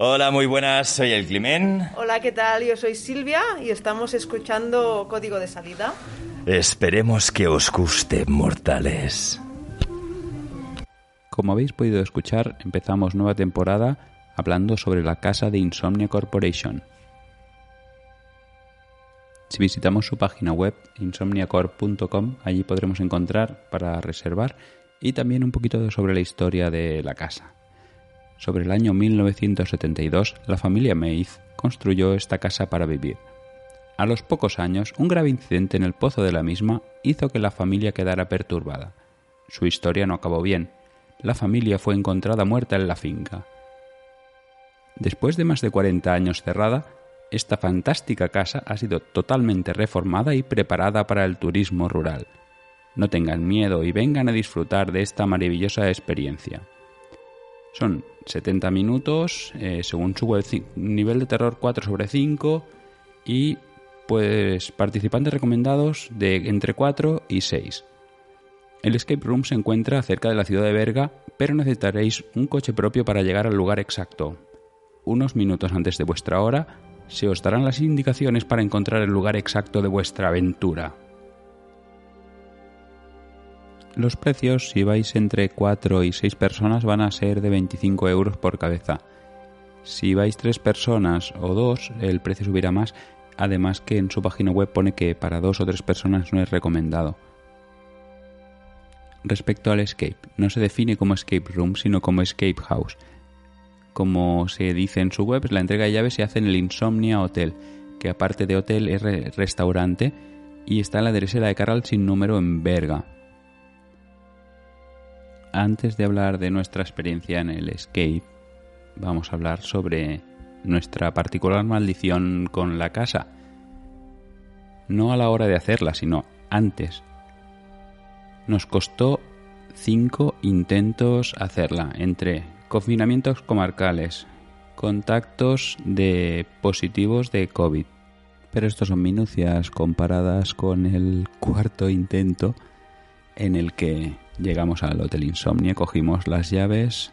Hola, muy buenas, soy el Climen. Hola, ¿qué tal? Yo soy Silvia y estamos escuchando Código de Salida. Esperemos que os guste, mortales. Como habéis podido escuchar, empezamos nueva temporada hablando sobre la casa de Insomnia Corporation. Si visitamos su página web insomniacorp.com, allí podremos encontrar para reservar y también un poquito sobre la historia de la casa. Sobre el año 1972, la familia Maith construyó esta casa para vivir. A los pocos años, un grave incidente en el pozo de la misma hizo que la familia quedara perturbada. Su historia no acabó bien. La familia fue encontrada muerta en la finca. Después de más de 40 años cerrada, esta fantástica casa ha sido totalmente reformada y preparada para el turismo rural. No tengan miedo y vengan a disfrutar de esta maravillosa experiencia. Son 70 minutos, eh, según su nivel de terror 4 sobre 5 y pues participantes recomendados de entre 4 y 6. El escape room se encuentra cerca de la ciudad de Berga, pero necesitaréis un coche propio para llegar al lugar exacto. Unos minutos antes de vuestra hora, se os darán las indicaciones para encontrar el lugar exacto de vuestra aventura. Los precios, si vais entre 4 y 6 personas, van a ser de 25 euros por cabeza. Si vais 3 personas o 2, el precio subirá más, además que en su página web pone que para 2 o 3 personas no es recomendado. Respecto al escape, no se define como escape room, sino como escape house. Como se dice en su web, la entrega de llaves se hace en el Insomnia Hotel, que aparte de hotel es restaurante y está en la derecha de Caral sin número en Berga. Antes de hablar de nuestra experiencia en el escape, vamos a hablar sobre nuestra particular maldición con la casa. No a la hora de hacerla, sino antes. Nos costó cinco intentos hacerla, entre confinamientos comarcales, contactos de positivos de COVID. Pero esto son minucias comparadas con el cuarto intento en el que llegamos al Hotel Insomnia, cogimos las llaves,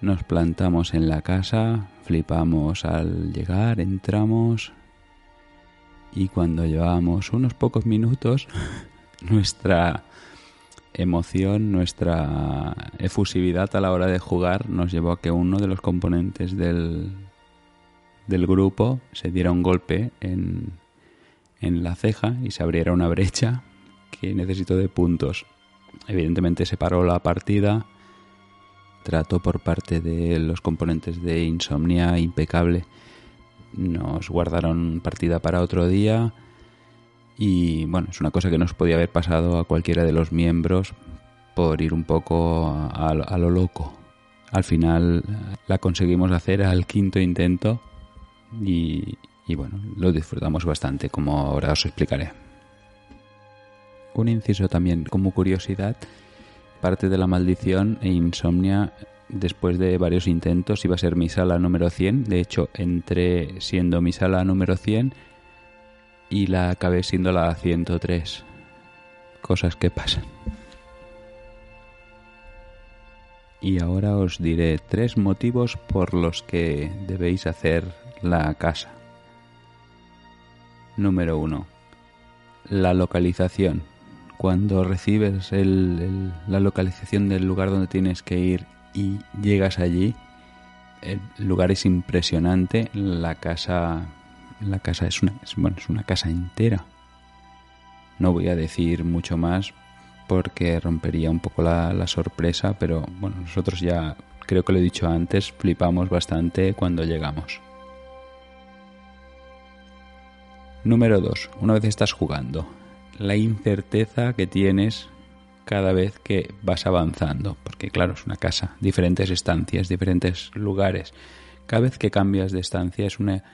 nos plantamos en la casa, flipamos al llegar, entramos y cuando llevábamos unos pocos minutos, nuestra emoción, nuestra efusividad a la hora de jugar nos llevó a que uno de los componentes del, del grupo se diera un golpe en, en la ceja y se abriera una brecha que necesitó de puntos. Evidentemente se paró la partida, trato por parte de los componentes de Insomnia impecable. Nos guardaron partida para otro día y bueno, es una cosa que nos podía haber pasado a cualquiera de los miembros por ir un poco a, lo loco. Al final la conseguimos hacer al quinto intento y bueno, lo disfrutamos bastante, como ahora os explicaré. Un inciso también como curiosidad, parte de la maldición e insomnia después de varios intentos iba a ser mi sala número 100, de hecho entré siendo mi sala número 100 y la acabé siendo la 103. Cosas que pasan. Y ahora os diré tres motivos por los que debéis hacer la casa. Número 1. La localización. Cuando recibes la localización del lugar donde tienes que ir y llegas allí, el lugar es impresionante. La casa la casa es una, bueno, es una casa entera. No voy a decir mucho más porque rompería un poco la, la sorpresa, pero bueno, nosotros ya, creo que lo he dicho antes, flipamos bastante cuando llegamos. Número 2. Una vez estás jugando, la incerteza que tienes cada vez que vas avanzando, porque claro, es una casa, diferentes estancias, diferentes lugares. Cada vez que cambias de estancia es una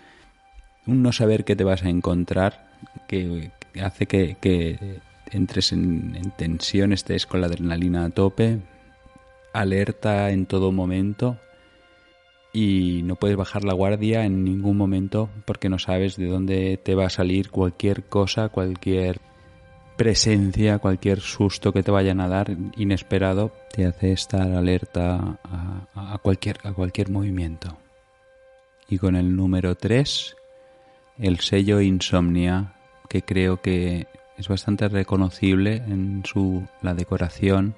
un no saber qué te vas a encontrar que, hace que, entres en, en, tensión, estés con la adrenalina a tope, alerta en todo momento y no puedes bajar la guardia en ningún momento porque no sabes de dónde te va a salir cualquier cosa, cualquier presencia, cualquier susto que te vayan a dar inesperado te hace estar alerta a, cualquier, a cualquier movimiento. Y con el número 3, el sello Insomnia, que creo que es bastante reconocible en su la decoración,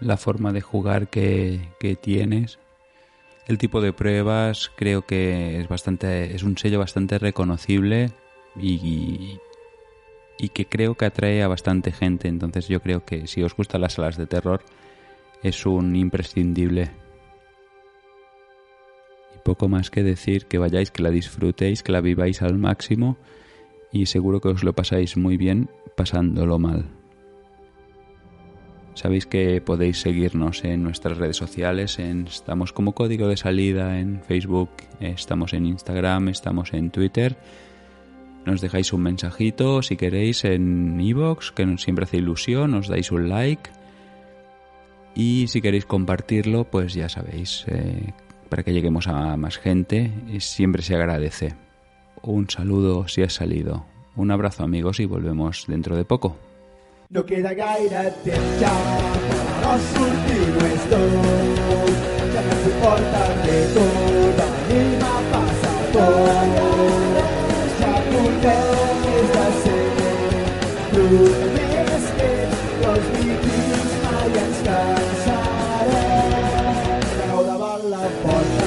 la forma de jugar que, que tienes. El tipo de pruebas creo que es bastante es un sello bastante reconocible y que creo que atrae a bastante gente. Entonces yo creo que si os gustan las salas de terror es un imprescindible. Y poco más que decir que vayáis, que la disfrutéis, que la viváis al máximo y seguro que os lo pasáis muy bien pasándolo mal. Sabéis que podéis seguirnos en nuestras redes sociales, estamos como código de salida en Facebook, estamos en Instagram, estamos en Twitter. Nos dejáis un mensajito si queréis en iVoox, que nos siempre hace ilusión, os dais un like. Y si queréis compartirlo, pues ya sabéis, eh, para que lleguemos a más gente, siempre se agradece. Un saludo si has salido. Un abrazo amigos y volvemos dentro de poco.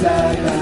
side.